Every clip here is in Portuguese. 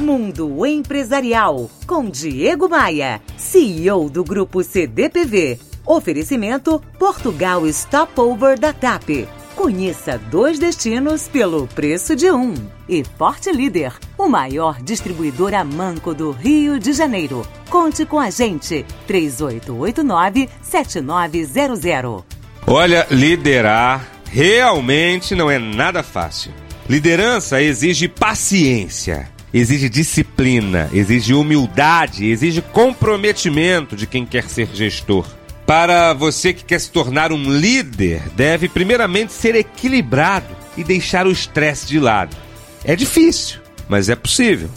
Mundo Empresarial com Diego Maia, CEO do Grupo CDPV. Oferecimento Portugal Stopover da TAP. Conheça dois destinos pelo preço de um. E Forte Líder, o maior distribuidor a manco do Rio de Janeiro. Conte com a gente. 3889-7900. Olha, liderar realmente não é nada fácil. Liderança exige paciência, exige disciplina, exige humildade, exige comprometimento de quem quer ser gestor. Para você que quer se tornar um líder, deve primeiramente ser equilibrado e deixar o estresse de lado. É difícil, mas é possível.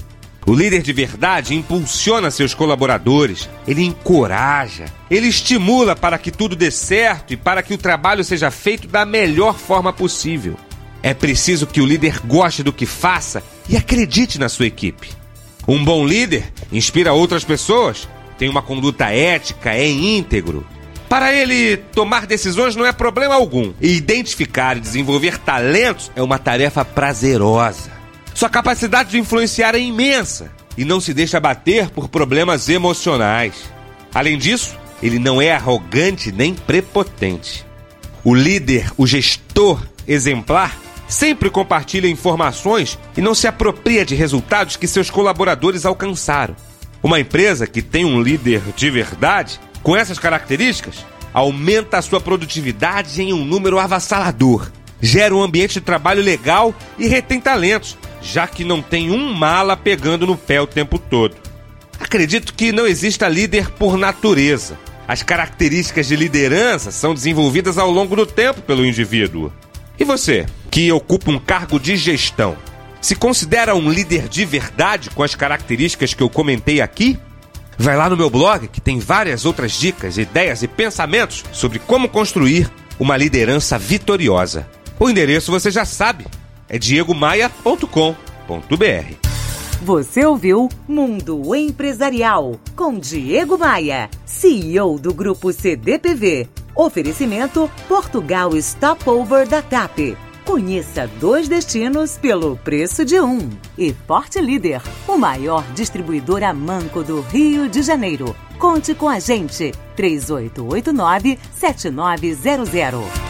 O líder de verdade impulsiona seus colaboradores, ele encoraja, ele estimula para que tudo dê certo e para que o trabalho seja feito da melhor forma possível. É preciso que o líder goste do que faça e acredite na sua equipe. Um bom líder inspira outras pessoas, tem uma conduta ética, é íntegro. Para ele tomar decisões não é problema algum. E identificar e desenvolver talentos é uma tarefa prazerosa. Sua capacidade de influenciar é imensa e não se deixa bater por problemas emocionais. Além disso, ele não é arrogante nem prepotente. O líder, o gestor exemplar, sempre compartilha informações e não se apropria de resultados que seus colaboradores alcançaram. Uma empresa que tem um líder de verdade, com essas características, aumenta a sua produtividade em um número avassalador, gera um ambiente de trabalho legal e retém talentos, já que não tem um mala pegando no pé o tempo todo. Acredito que não exista líder por natureza. As características de liderança são desenvolvidas ao longo do tempo pelo indivíduo. E você, que ocupa um cargo de gestão, se considera um líder de verdade com as características que eu comentei aqui? Vai lá no meu blog que tem várias outras dicas, ideias e pensamentos sobre como construir uma liderança vitoriosa. O endereço você já sabe é diegomaia.com.br. Você ouviu Mundo Empresarial com Diego Maia, CEO do Grupo CDPV. Oferecimento Portugal Stopover da TAP. Conheça dois destinos pelo preço de um. E Porte Líder, o maior distribuidor a manco do Rio de Janeiro. Conte com a gente. 3889 7900.